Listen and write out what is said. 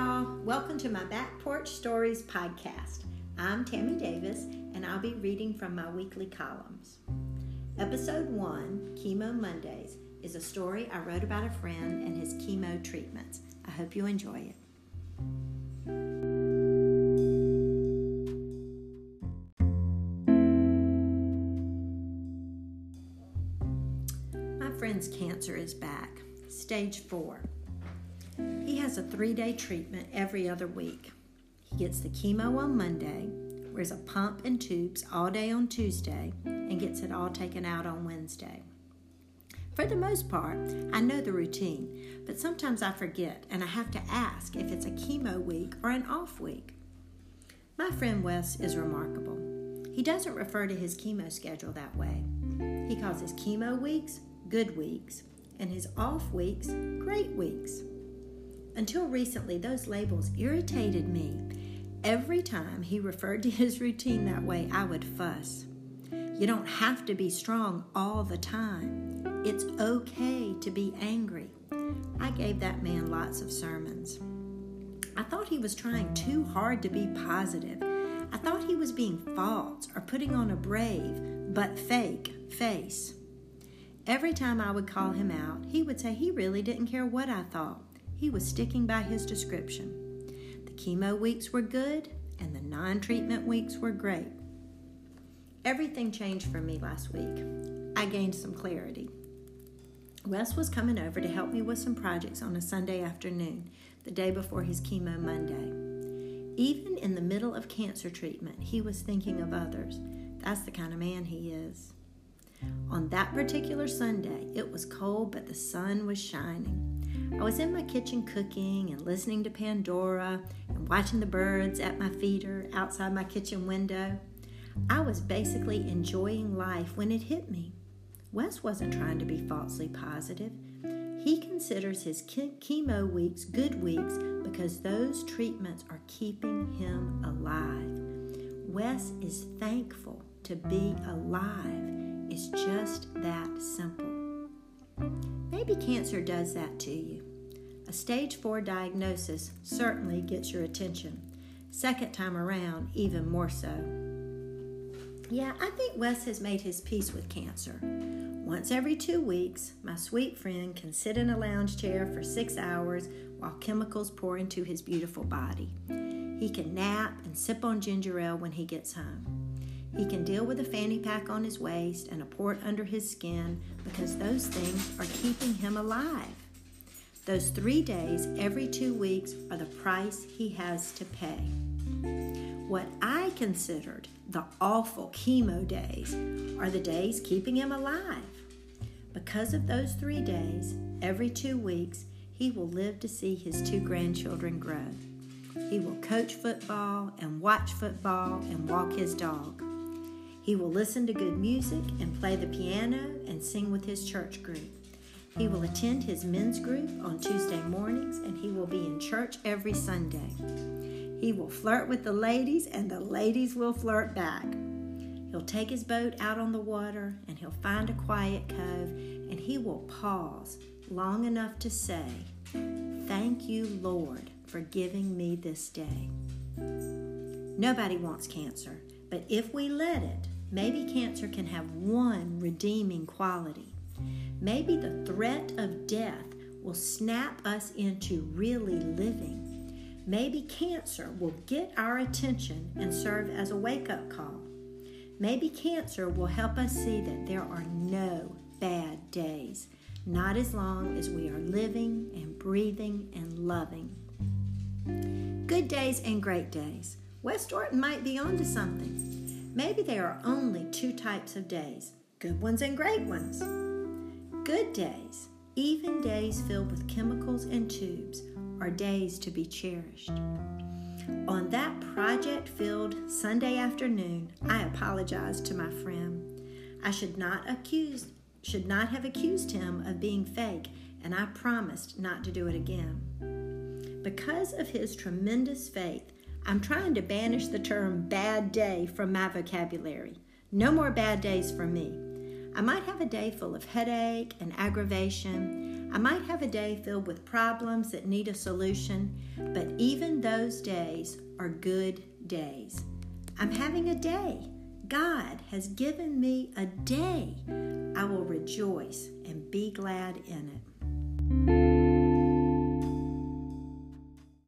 y'all. Welcome to my Back Porch Stories podcast. I'm Tammy Davis, and I'll be reading from my weekly columns. Episode 1, Chemo Mondays, is a story I wrote about a friend and his chemo treatments. I hope you enjoy it. My friend's cancer is back, stage 4. He has a three day treatment every other week. He gets the chemo on Monday, wears a pump and tubes all day on Tuesday, and gets it all taken out on Wednesday. For the most part, I know the routine, but sometimes I forget and I have to ask if it's a chemo week or an off week. My friend Wes is remarkable. He doesn't refer to his chemo schedule that way. He calls his chemo weeks good weeks and his off weeks great weeks. Until recently, those labels irritated me. Every time he referred to his routine that way, I would fuss. You don't have to be strong all the time. It's okay to be angry. I gave that man lots of sermons. I thought he was trying too hard to be positive. I thought he was being false or putting on a brave but fake face. Every time I would call him out, he would say he really didn't care what I thought. He was sticking by his description. The chemo weeks were good, and the non treatment weeks were great. Everything changed for me last week. I gained some clarity. Wes was coming over to help me with some projects on a Sunday afternoon, the day before his chemo Monday. Even in the middle of cancer treatment, he was thinking of others. That's the kind of man he is. On that particular Sunday, it was cold, but the sun was shining. I was in my kitchen cooking and listening to Pandora and watching the birds at my feeder outside my kitchen window. I was basically enjoying life when it hit me. Wes wasn't trying to be falsely positive. He considers his chemo weeks good weeks because those treatments are keeping him alive. Wes is thankful to be alive. It's just that simple. Maybe cancer does that to you. A stage 4 diagnosis certainly gets your attention. Second time around, even more so. Yeah, I think Wes has made his peace with cancer. Once every two weeks, my sweet friend can sit in a lounge chair for six hours while chemicals pour into his beautiful body. He can nap and sip on ginger ale when he gets home. He can deal with a fanny pack on his waist and a port under his skin because those things are keeping him alive. Those three days every two weeks are the price he has to pay. What I considered the awful chemo days are the days keeping him alive. Because of those three days, every two weeks, he will live to see his two grandchildren grow. He will coach football and watch football and walk his dog. He will listen to good music and play the piano and sing with his church group. He will attend his men's group on Tuesday mornings and he will be in church every Sunday. He will flirt with the ladies and the ladies will flirt back. He'll take his boat out on the water and he'll find a quiet cove and he will pause long enough to say, Thank you, Lord, for giving me this day. Nobody wants cancer, but if we let it, maybe cancer can have one redeeming quality Maybe the threat of death will snap us into really living. Maybe cancer will get our attention and serve as a wake up call. Maybe cancer will help us see that there are no bad days, not as long as we are living and breathing and loving. Good days and great days. West Orton might be onto something. Maybe there are only two types of days good ones and great ones. Good days, even days filled with chemicals and tubes, are days to be cherished. On that project filled Sunday afternoon, I apologized to my friend. I should not accuse should not have accused him of being fake, and I promised not to do it again. Because of his tremendous faith, I'm trying to banish the term bad day from my vocabulary. No more bad days for me. I might have a day full of headache and aggravation. I might have a day filled with problems that need a solution, but even those days are good days. I'm having a day. God has given me a day. I will rejoice and be glad in it.